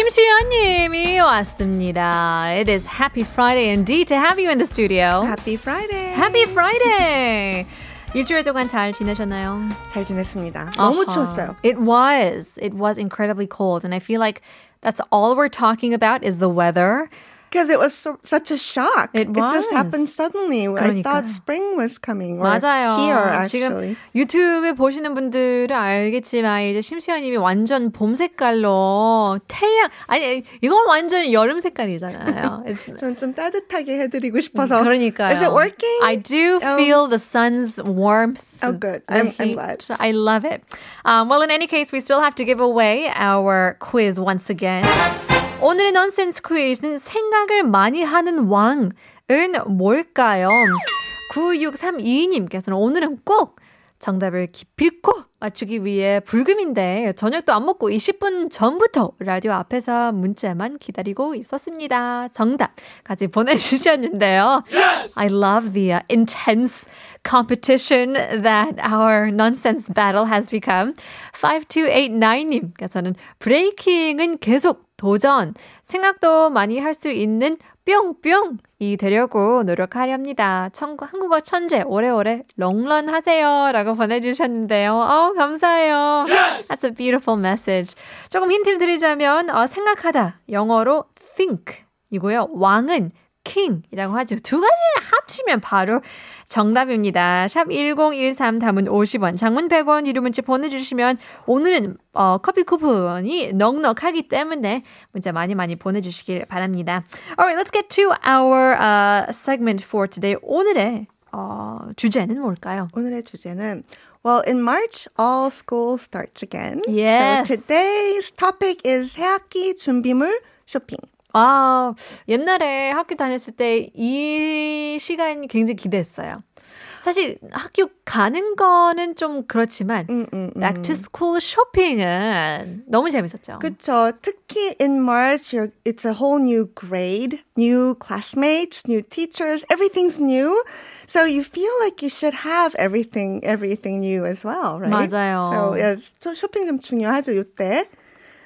심수연님이 왔습니다. It is Happy Friday indeed to have you in the studio. Happy Friday. Happy Friday. 일주일 동안 잘 지내셨나요? 잘 지냈습니다. 너무 아하. 추웠어요. It was. It was incredibly cold. And I feel like that's all we're talking about is the weather. Because it was so, such a shock. It just was. happened suddenly. I 그러니까요. thought spring was coming. Or 맞아요. Here, 지금 actually. 유튜브 보시는 분들은 알겠지만 이제 심수연님이 완전 봄 색깔로 태양 아니 이건 완전 여름 색깔이잖아요. It's- 전 좀 따뜻하게 해드리고 싶어서. 그러니까요. Is it working? I do Um, feel the sun's warmth. Oh, good. the I'm, I'm heat. glad. I love it. Um, well, in any case, we still have to give away our quiz once again. 오늘의 넌센스 퀴즈는 생각을 많이 하는 왕은 뭘까요? 9632님께서는 오늘은 꼭 정답을 기필코 맞추기 위해 불금인데 저녁도 안 먹고 20분 전부터 라디오 앞에서 문자만 기다리고 있었습니다. 정답까지 보내주셨는데요. I love the uh, intense competition that our nonsense battle has become. 5289님께서는 브레이킹은 계속 도전, 생각도 많이 할 수 있는 뿅뿅 이 되려고 노력하렵니다. 청, 한국어 천재 오래오래 롱런 하세요 라고 보내주셨는데요. 어, 감사해요. That's a beautiful message. 조금 힌트를 드리자면 어, 생각하다 영어로 think 이고요. 왕은 king 이라고 하죠. 두 가지를 합치면 바로 정답입니다. 샵 1013 담은 50원, 장문 100원, 유료 문자 보내주시면 오늘은 어, 커피 쿠폰이 넉넉하기 때문에 문자 많이 많이 보내주시길 바랍니다. Alright, let's get to our uh, segment for today. 오늘의 어, 주제는 뭘까요? 오늘의 주제는 Well, in March, all school starts again. Yes. So today's topic is 새학기 준비물 쇼핑. 아, 옛날에 학교 다녔을 때 이 시간이 굉장히 기대했어요. 사실 학교 가는 거는 좀 그렇지만 음, 음, 음. back to school 쇼핑은 너무 재밌었죠. 그쵸. 특히 in March, it's a whole new grade, new classmates, new teachers, everything's new. So you feel like you should have everything, everything new as well, right? 맞아요. So yeah, 저 쇼핑 좀 중요하죠, 이때.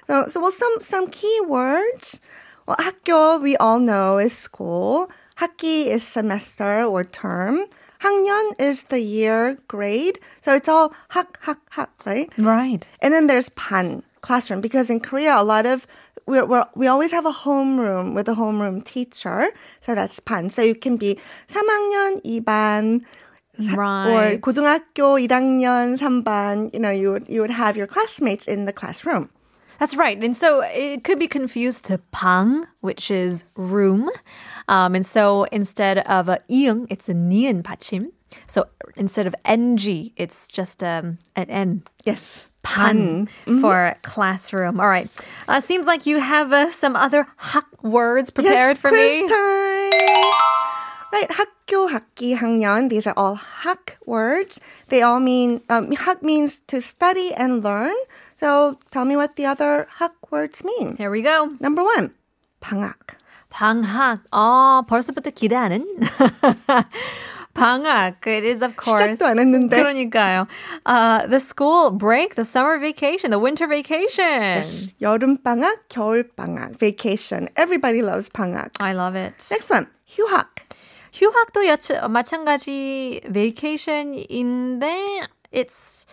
So, so well, some, some key words. Well, 학교, we all know is school. 학기 is semester or term. 학년 is the year, grade. So it's all 학, 학, 학, right? Right. And then there's 반, classroom, because in Korea, a lot of, we're, we're, we always have a homeroom with a homeroom teacher. So that's 반. So you can be 3학년 2반, or Right. 고등학교 1학년 3반. You know, you would, you would have your classmates in the classroom. That's right. And so it could be confused to 방, which is room. Um, and so instead of a iung, it's a ni은 받침. So instead of ng, it's just um, an n. Yes. 반 for classroom. All right. Uh, seems like you have uh, some other hak words prepared yes, for quiz me. time. Right, 학교, 학기, 학년. These are all hak words. They all mean um, hak means to study and learn. So tell me what the other hak words mean. Here we go. Number one, 방학. 방학. 어, 벌써부터 기대하는. 방학. It is of course. 시작도 안 했는데. 그러니까요. Uh, the school break, the summer vacation, the winter vacation. Yes. 여름 방학, 겨울 방학, vacation. Everybody loves 방학. I love it. Next one, 휴학. 휴학도 여차, 마찬가지 vacation인데 it's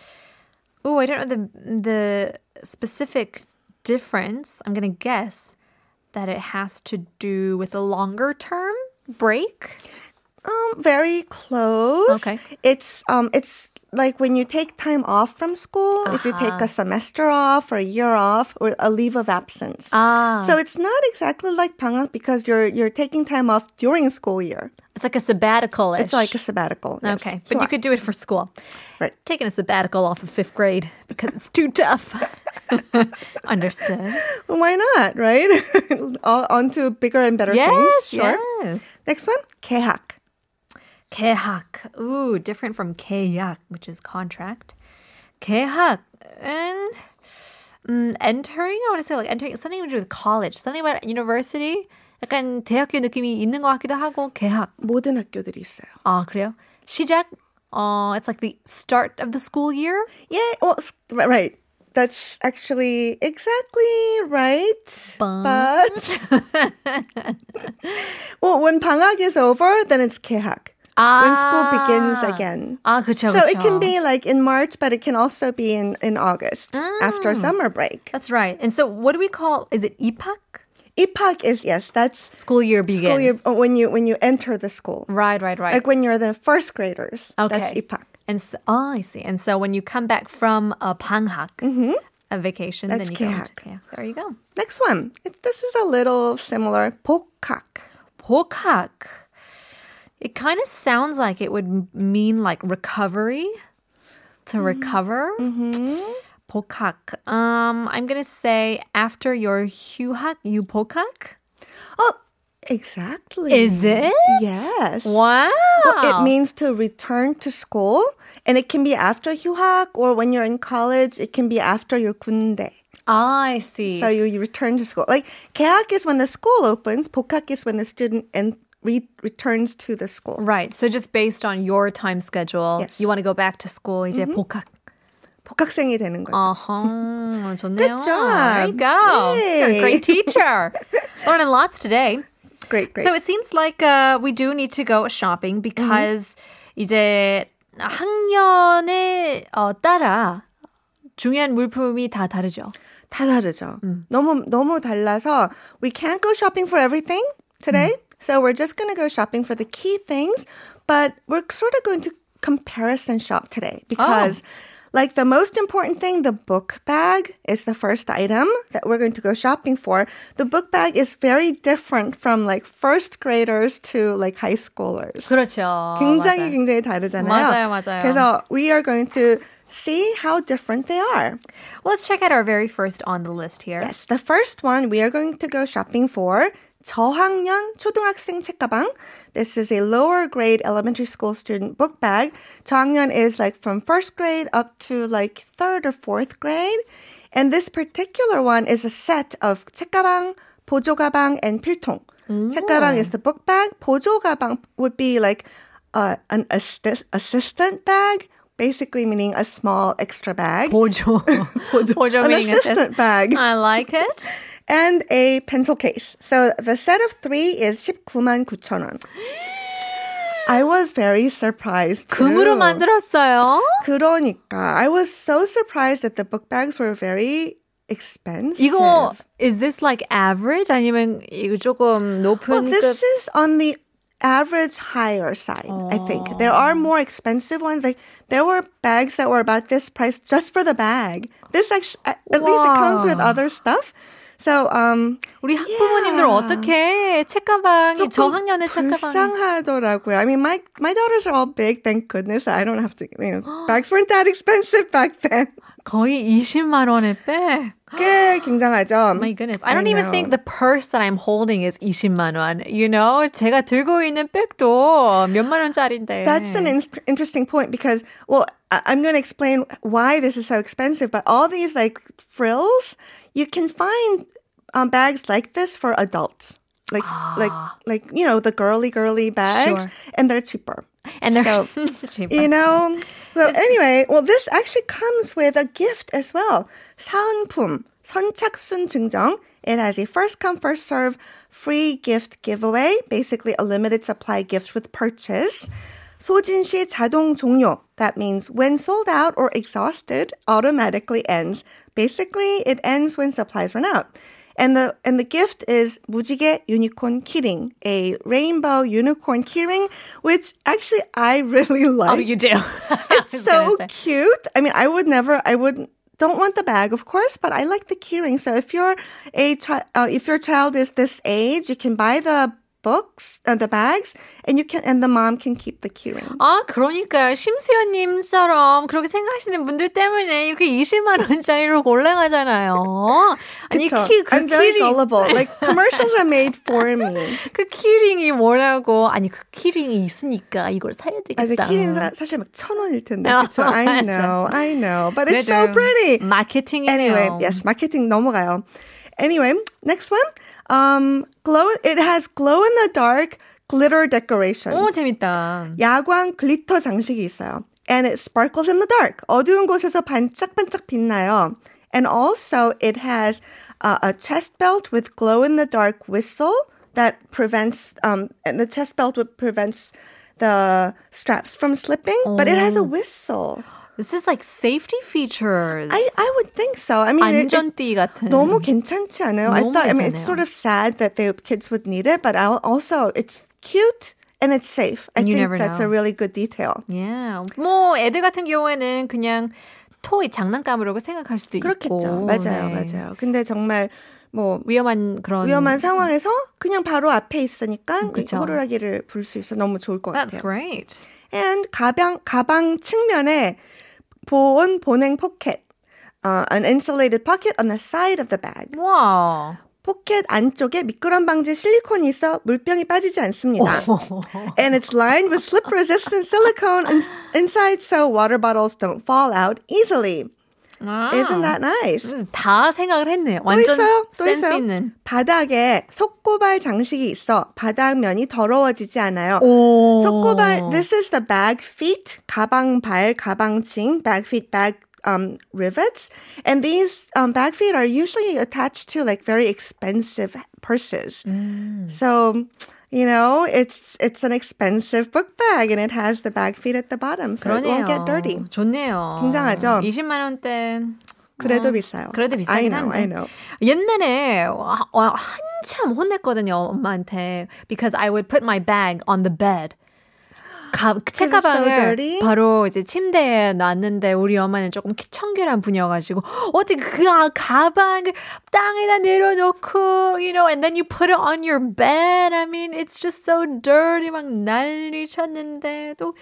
oh I don't know the the specific difference. I'm gonna guess that it has to do with a longer term break. Um, very close. Okay. It's um, it's like when you take time off from school, uh-huh. if you take a uh-huh. semester off or a year off or a leave of absence. Ah. So it's not exactly like 방학 because you're you're taking time off during school year. It's like a sabbatical. It's like a sabbatical. Yes. Okay, but you could do it for school. Right. Taking a sabbatical off of fifth grade because it's too tough. Understood. Well, why not? Right. on to bigger and better yes, things. Sure. Yes. Next one, 개학. Kehak, Ooh, different from 계약, which is contract. Kehak and um, entering. I want to say like entering something to do with college, something about university. 약간 대학교 느낌이 있는 것 같기도 하고 개학. 모든 학교들이 있어요. 아 그래요? 시작. Uh, it's like the start of the school year. Yeah. Well, right. That's actually exactly right. But, but well, when 방학 is over, then it's 개학 When school begins 아. again. 아, 그쵸, So it 그쵸. can be like in March, but it can also be in, in August after summer break. That's right. And so what do we call, is it 입학? Ipak is, yes, that's School year begins. school year, uh, when you, when you enter the school. Right, right, right. Like when you're the first graders. okay. That's Ipak. And so, oh, I see. And so when you come back from a 방학, a vacation, Mm-hmm. That's then you go 개학. into 개학. There you go. Next one. It, this is a little similar. 복학. 복학. It kind of sounds like it would m- mean like recovery, to Mm-hmm. recover. 복학. Um, I'm gonna say after your 휴학, you 복학. Oh, exactly. Is it? Yes. Wow. Well, it means to return to school, and it can be after 휴학 or when you're in college. It can be after your 군대. Ah, I see. So you, you return to school. Like 개학 is when the school opens. 복학 is when the student and re- returns to the school. right. So just based on your time schedule, Yes. Mm-hmm. you want to go back to school. 이제 복학. 복학생이 되는 거죠. Uh-huh. 좋네요. Good job. There you go. You're a Yay. great teacher. Learning lots today. Great, great. So it seems like uh, we do need to go shopping because 이제 학년에 어, 따라 중요한 물품이 다 다르죠. 다 다르죠. 너무 너무 달라서 we can't go shopping for everything today. So we're just going to go shopping for the key things, but we're sort of going to comparison shop today because like the most important thing, the book bag is the first item that we're going to go shopping for. The book bag is very different from like first graders to like high schoolers. 그렇죠. 굉장히 맞아요. 굉장히 다르잖아요. 맞아요, 맞아요. 그래서 we are going to see how different they are. Let's check out our very first on the list here. Yes, the first one we are going to go shopping for 저학년 초등학생 책가방. This is a lower grade elementary school student book bag. 저학년 is like from first grade up to like third or fourth grade. And this particular one is a set of 책가방, 보조가방, and 필통. 책가방 is the book bag. 보조가방 would be like uh, an assist- assistant bag, basically meaning a small extra bag. 보조. 보조 An meaning assistant bag. I like it. and a pencil case. So the set of three is 19만 9천 원. I was very surprised. Too. 금으로 만들었어요. 그러니까 I was so surprised that the book bags were very expensive. 이거 is this like average 아니면 이거 조금 높은 well, 급? this is on the average higher side. I think there are more expensive ones. Like there were bags that were about this price just for the bag. This actually, at least it comes with Wow. other stuff. So um, 우리 학부모님들 어떻게 책가방이 조금 저학년의 책가방 불쌍하더라고요. I mean, my my daughters are all big. Thank goodness. I don't have to. You know, bags weren't that expensive back then. 거의 20만 원에 빼. 꽤 굉장하죠. My goodness. I don't even know. think the purse that I'm holding is 20만 원. You know, 제가 들고 있는 백도 몇만 원짜리인데. That's an in- interesting point because, well, I- I'm going to explain why this is so expensive. But all these like frills, you can find um, bags like this for adults, like like like you know the girly girly bags, Sure. and they're cheaper. And they're So, cheaper. You know. So anyway, well, this actually comes with a gift as well. 사은품 선착순 증정. It has a first come first serve free gift giveaway, basically a limited supply gift with purchase. 소진시 자동 종료. That means when sold out or exhausted, automatically ends. Basically, it ends when supplies run out. And the and the gift is 무지개 unicorn keyring, a rainbow unicorn keyring, which actually I really like. Oh, you do. It's so cute. I mean, I would never, I would don't want the bag, of course, but I like the keyring. So if you're a child, uh, if your child is this age, you can buy the books, uh, the bags, and you can, and the mom can keep the keyring. 아, 그러니까요. 심수연 님처럼 그렇게 생각하시는 분들 때문에 이렇게 20만 원짜리로 골라가잖아요. 아니? 키, 그 I'm very gullible. Like commercials are made for me. 그 키링이 뭐라고. 아니, 그 키링이 있으니까 이걸 사야 되겠다. 키링 사, 사실 막 천 원일 텐데. 어, 그쵸? I know, I know, but it's so pretty. 마케팅이네요. Anyway, yes, 마케팅 넘어가요. Anyway, next one. Um, glow. It has glow in the dark glitter decorations. 오, 재밌다. 야광 글리터 장식이 있어요. And it sparkles in the dark. 어두운 곳에서 반짝반짝 빛나요. And also, it has uh, a chest belt with glow in the dark whistle that prevents, um, and the chest belt would prevents the straps from slipping, but it has a whistle. This is like safety features. I, I would think so. I mean, it- it- 안전띠 같은. 너무 괜찮지 않아요? I 너무 thought, I mean, it's 괜찮아요. sort of sad that the kids would need it, but I'll- also it's cute and it's safe. I you think that's know. a really good detail. Yeah. 뭐 애들 같은 경우에는 그냥 토이 장난감으로 생각할 수도 있고. 그렇겠죠. 맞아요, 네. 맞아요. 근데 정말 뭐 위험한 그런 위험한 상황에서 그냥 바로 앞에 있으니까 이 그쵸. 호루라기를 불 수 있어 너무 좋을 것 That's 같아요. great. And 가방 가방 측면에 보온 보냉 포켓, uh, an insulated pocket on the side of the bag. 와. 포켓 안쪽에 미끄럼 방지 실리콘이 있어 물병이 빠지지 않습니다. and it's lined with slip resistant silicone in- inside so water bottles don't fall out easily. 아. Isn't that nice? 다 생각을 했네요. 또 완전 있어요. 또 센스 있어요. 있는. 바닥에 속고발 장식이 있어 바닥면이 더러워지지 않아요. 오. 속고발 this is the bag feet 가방 발 가방칭 bag feet bag um, rivets and these um, bag feet are usually attached to like very expensive purses. So you know it's it's an expensive book bag and it has the bag feet at the bottom so it 그러네요. won't get dirty. 좋네요. 굉장하죠? 20만 원대. 그래도 어, 비싸요. 그래도 I 비싸긴 know, 한데. I know. 옛날에 와- 와, 한참 혼냈거든요, 엄마한테. Because I would put my bag on the bed. 가, so 책가방을 dirty? 바로 이제 침대에 놨는데 우리 엄마는 조금 청결한 분이어가지고 어떻게 그 아- 가방을 땅에다 내려놓고 you know and then you put it on your bed I mean it's just so dirty 막 난리 쳤는데 또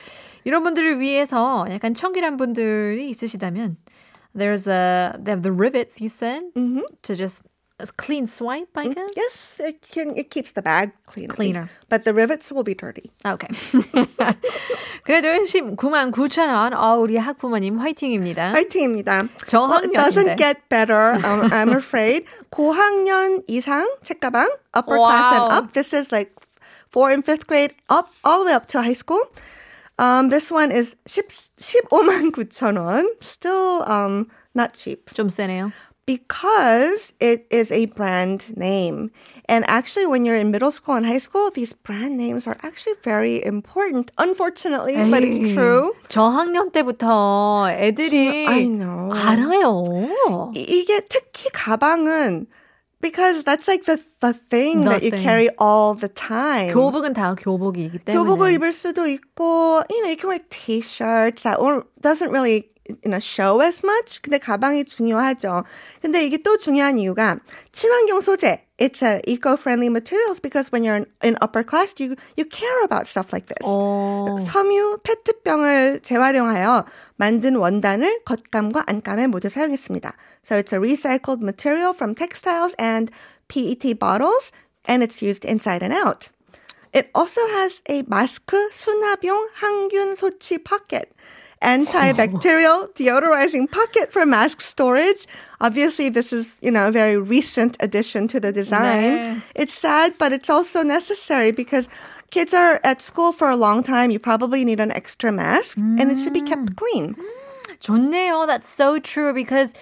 이런 분들을 위해서 약간 청결한 분들이 있으시다면 there's a they have the rivets you said to just a clean swipe I guess Yes, it can. It keeps the bag clean. at least. Cleaner. but the rivets will be dirty. 오케이. 그래도 19만 9천 원. 어, 우리 학부모님 화이팅입니다. 파이팅입니다. 저학년인데. Well, it doesn't get better. Um, I'm afraid. 고학년 이상 책가방, upper class and Wow. up. This is like four and fifth grade up, all the way up to high school. Um, this one is 10, 15만 9천 원. Still um, not cheap. 좀 세네요. because it is a brand name. And actually, when you're in middle school and high school, these brand names are actually very important. Unfortunately, but it's 에이, true. 저학년 때부터 애들이 I know. 알아요. 이- 이게 특히 가방은 because that's like the the thing that you The thing. carry all the time. 교복은 다 교복이기 때문에. 교복을 입을 수도 있고, you know, you can wear t-shirts that doesn't really you know, show as much. 근데 가방이 중요하죠. 근데 이게 또 중요한 이유가 친환경 소재. it's uh, eco-friendly materials because when you're in, in, upper class, you you care about stuff like this. 오. 섬유 페트병을 재활용하여 만든 원단을 겉감과 안감에 모두 사용했습니다. So it's a recycled material from textiles and PET bottles, and it's used inside and out. It also has a mask 수납용 항균 소취 pocket Antibacterial deodorizing pocket for mask storage. Obviously, this is, you know, a very recent addition to the design. 네. It's sad, but it's also necessary because kids are at school for a long time. You probably need an extra mask and it should be kept clean. 좋네요. That's so true because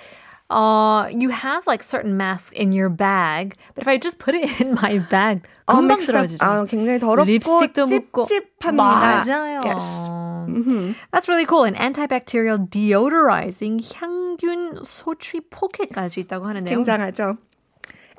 uh, you have like certain masks in your bag, but if I just put it in my bag, 어, 금방 mixed up. 들어지죠. 아, 굉장히 더럽고 립스틱도 묻고 찝찝합니다. 맞아요. Yes. Mm-hmm. That's really cool. An antibacterial deodorizing 향균 소취 포켓까지 있다고 하는데요. 굉장하죠.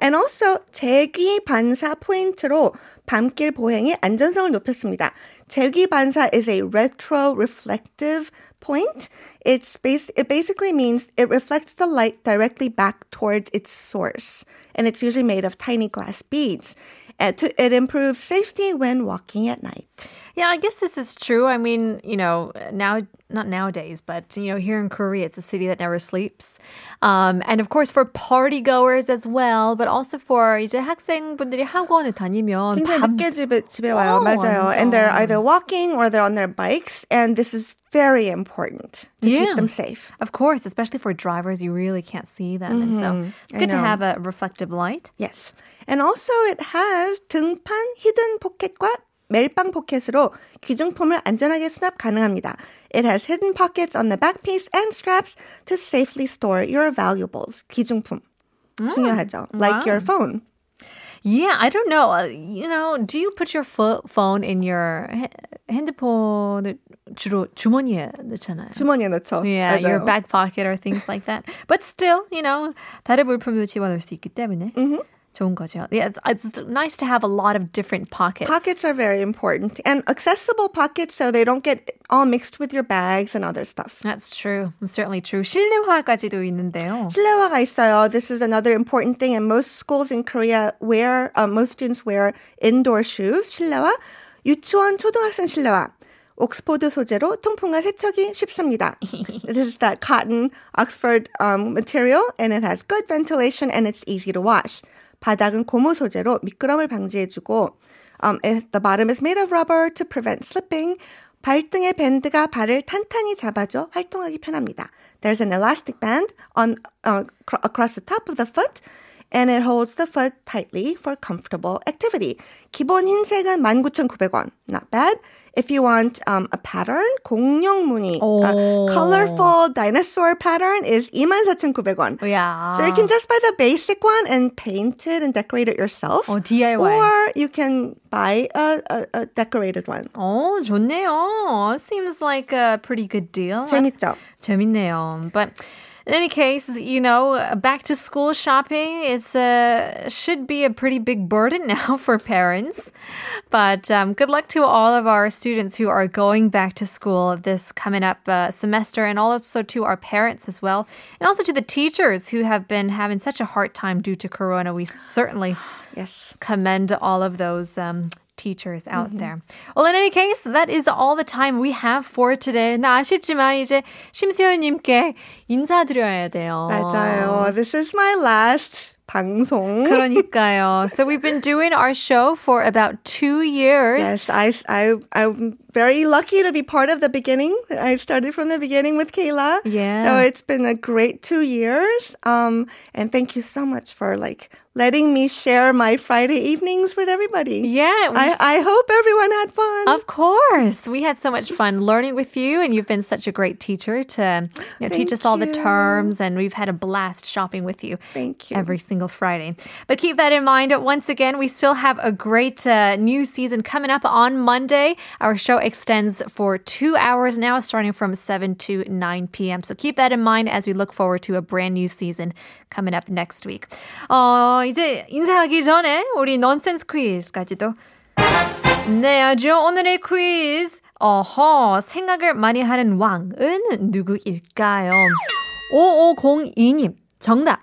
And also 재귀 반사 포인트로 밤길 보행의 안전성을 높였습니다. 재귀 반사 is a retroreflective point. It's bas- it basically means it reflects the light directly back towards its source, and it's usually made of tiny glass beads. It improves safety when walking at night. Yeah, I guess this is true. I mean, you know, now not nowadays, but you know, here in Korea, it's a city that never sleeps. Um, and of course, for party goers as well, but also for 이제 학생분들이 학원을 다니면 굉장히 밤 늦게 집에, 집에 와요. 어, 맞아요. And they're 완전. either walking or they're on their bikes. And this is very important to Yeah. keep them safe. Of course, especially for drivers, you really can't see them. And so it's I good to know. have a reflective light. Yes. And also it has 등판 히든 포켓과 멜빵 포켓으로 귀중품을 안전하게 수납 가능합니다. It has hidden pockets on the back piece and straps to safely store your valuables. 귀중품. 중요하죠. Like wow. your phone. Yeah, I don't know. Uh, you know, do you put your pho- phone in your he- 핸드폰을 주로 주머니에 넣잖아요. 주머니에 넣죠. Yeah, 맞아요. your back pocket or things like that. But still, you know, 다른 물품도 집어넣을 수 있기 때문에 좋은 거죠. Yeah, it's, it's nice to have a lot of different pockets. Pockets are very important and accessible pockets so they don't get all mixed with your bags and other stuff. That's true. It's certainly true. 실내화까지도 있는데요. 실내화가 있어요. This is another important thing and most schools in Korea wear, uh, most students wear indoor shoes, 실내화. 유치원, 초등학생 실내화. 옥스포드 소재로 통풍과 세척이 쉽습니다. this is that cotton Oxford um, material and it has good ventilation and it's easy to wash. 바닥은 고무 소재로 미끄럼을 방지해주고 um, the bottom is made of rubber to prevent slipping. 발등의 밴드가 발을 탄탄히 잡아줘 활동하기 편합니다. There's an elastic band on uh, cr- across the top of the foot and it holds the foot tightly for comfortable activity. 기본 흰색은 19,900원. Not bad. If you want um, a pattern, 공룡 무늬, 오. a colorful dinosaur pattern is 24,900원. Yeah. So you can just buy the basic one and paint it and decorate it yourself. 어, DIY. Or you can buy a, a, a decorated one. 어, 좋네요. Seems like a pretty good deal. 재밌죠? 재밌네요. But in any case, you know, back to school shopping it's uh, should be a pretty big burden now for parents. But um, good luck to all of our students who are going back to school this coming up uh, semester, and also to our parents as well, and also to the teachers who have been having such a hard time due to Corona. We certainly Yes. commend all of those um, teachers out there. Well, in any case, that is all the time we have for today. 나 아쉽지만 이제 심수연님께 인사드려야 돼요. 맞아요. This is my last 방송. 그러니까요. So we've been doing our show for about two years. Yes, I, I, I'm very lucky to be part of the beginning. I started from the beginning with Kayla. Yeah. So it's been a great two years. Um, and thank you so much for like letting me share my Friday evenings with everybody. Yeah, I, I hope everyone had fun. Of course. We had so much fun learning with you, and you've been such a great teacher to you know, teach us all the terms, and we've had a blast shopping with you. Thank you. Every single Friday. But keep that in mind. Once again, we still have a great uh, new season coming up on Monday. Our show extends for two hours now, starting from 7 to 9 p.m. So keep that in mind as we look forward to a brand new season coming up next week. 어, 이제 인사하기 전에 우리 넌센스 퀴즈까지도 네, 아주 오늘의 퀴즈. 어허, 생각을 많이 하는 왕은 누구일까요? 5502님, 정답.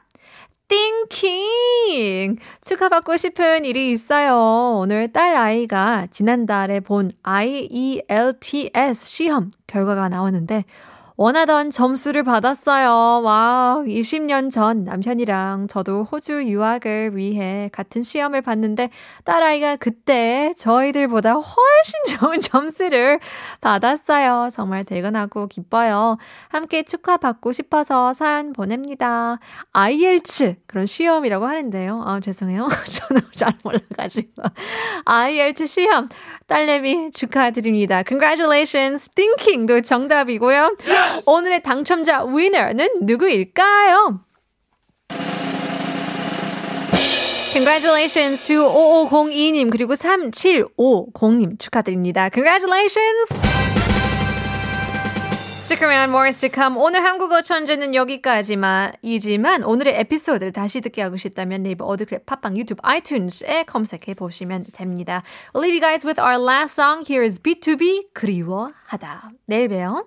띵킹! 축하받고 싶은 일이 있어요. 오늘 딸 아이가 지난달에 본 IELTS 시험 결과가 나왔는데, 원하던 점수를 받았어요. 와, 20년 전 남편이랑 저도 호주 유학을 위해 같은 시험을 봤는데 딸아이가 그때 저희들보다 훨씬 좋은 점수를 받았어요. 정말 대견하고 기뻐요. 함께 축하받고 싶어서 사연 보냅니다. IELTS 그런 시험이라고 하는데요. 아, 죄송해요. 저는 잘 몰라가지고. IELTS 시험 딸내미 축하드립니다. Congratulations. Thinking도 정답이고요. 오늘의 당첨자 위너는 누구일까요? Congratulations to 5502님 그리고 3750님 축하드립니다. Congratulations! Stick around, more is to come. 오늘 한국어 천재는 여기까지만 이지만 오늘의 에피소드를 다시 듣게 하고 싶다면 네이버 어드클랩 팟빵 유튜브 아이튠즈에 검색해 보시면 됩니다. We'll leave you guys with our last song. Here is B2B 그리워하다. 내일 봬요.